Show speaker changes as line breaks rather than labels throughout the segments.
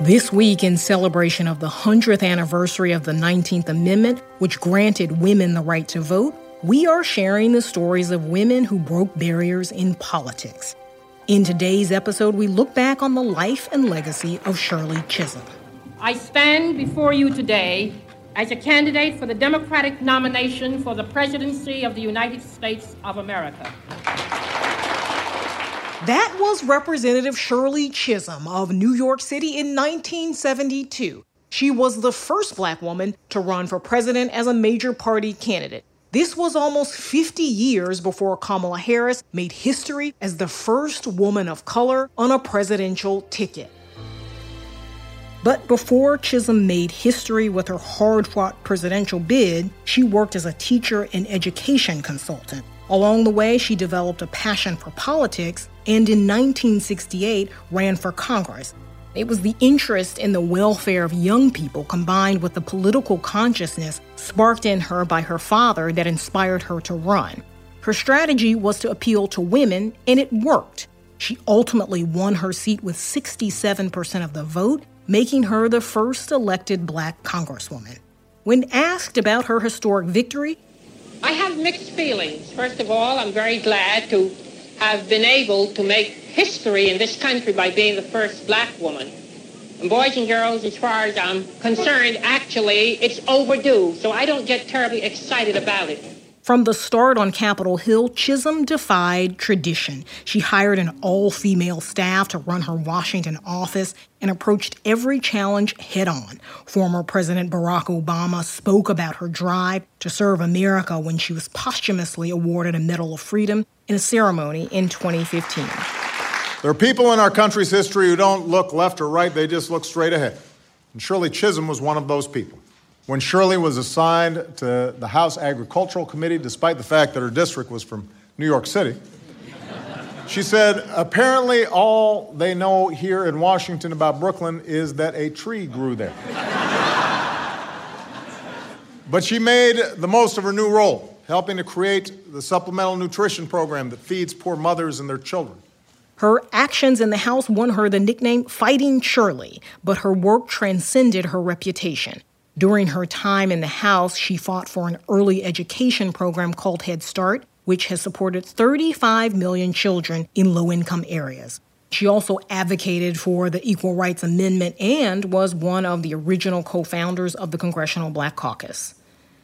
This week, in celebration of the 100th anniversary of the 19th Amendment, which granted women the right to vote, we are sharing the stories of women who broke barriers in politics. In today's episode, we look back on the life and legacy of Shirley Chisholm.
I stand before you today as a candidate for the Democratic nomination for the presidency of the United States of America.
That was Representative Shirley Chisholm of New York City in 1972. She was the first black woman to run for president as a major party candidate. This was almost 50 years before Kamala Harris made history as the first woman of color on a presidential ticket. But before Chisholm made history with her hard fought presidential bid, she worked as a teacher and education consultant. Along the way, she developed a passion for politics and in 1968 ran for Congress. It was the interest in the welfare of young people combined with the political consciousness sparked in her by her father that inspired her to run. Her strategy was to appeal to women, and it worked. She ultimately won her seat with 67% of the vote, making her the first elected black congresswoman. When asked about her historic victory,
I have mixed feelings. First of all, I'm very glad to have been able to make history in this country by being the first black woman. And boys and girls, as far as I'm concerned, actually, it's overdue. So I don't get terribly excited about it.
From the start on Capitol Hill, Chisholm defied tradition. She hired an all female staff to run her Washington office and approached every challenge head on. Former President Barack Obama spoke about her drive to serve America when she was posthumously awarded a Medal of Freedom in a ceremony in 2015.
There are people in our country's history who don't look left or right, they just look straight ahead. And Shirley Chisholm was one of those people. When Shirley was assigned to the House Agricultural Committee, despite the fact that her district was from New York City, she said, apparently all they know here in Washington about Brooklyn is that a tree grew there. but she made the most of her new role, helping to create the supplemental nutrition program that feeds poor mothers and their children.
Her actions in the House won her the nickname Fighting Shirley, but her work transcended her reputation. During her time in the House, she fought for an early education program called Head Start, which has supported 35 million children in low income areas. She also advocated for the Equal Rights Amendment and was one of the original co founders of the Congressional Black Caucus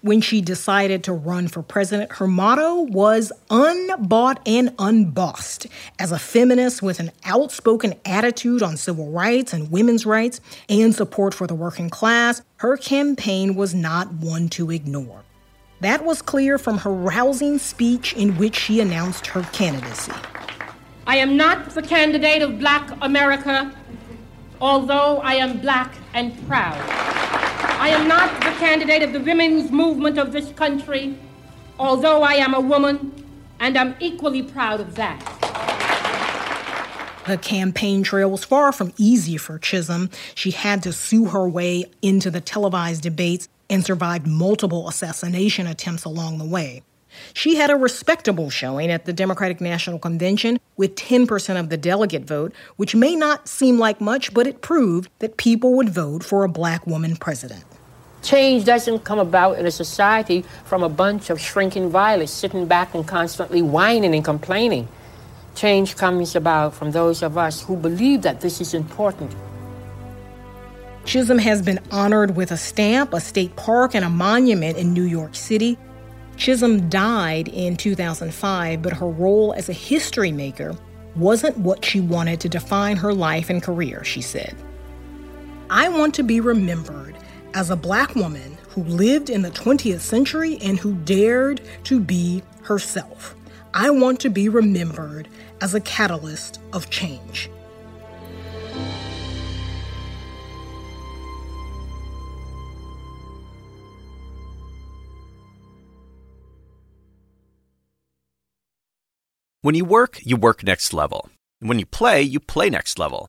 when she decided to run for president, her motto was unbought and unbossed. As a feminist with an outspoken attitude on civil rights and women's rights and support for the working class, her campaign was not one to ignore. That was clear from her rousing speech in which she announced her candidacy.
I am not the candidate of Black America, although I am black and proud. I am not the candidate of the women's movement of this country, although I am a woman, and I'm equally proud of that.
The campaign trail was far from easy for Chisholm. She had to sue her way into the televised debates and survived multiple assassination attempts along the way. She had a respectable showing at the Democratic National Convention with 10% of the delegate vote, which may not seem like much, but it proved that people would vote for a black woman president.
Change doesn't come about in a society from a bunch of shrinking violets sitting back and constantly whining and complaining. Change comes about from those of us who believe that this is important.
Chisholm has been honored with a stamp, a state park, and a monument in New York City. Chisholm died in 2005, but her role as a history maker wasn't what she wanted to define her life and career, she said. I want to be remembered as a black woman who lived in the 20th century and who dared to be herself. I want to be remembered as a catalyst of change.
When you work, you work next level. When you play, you play next level.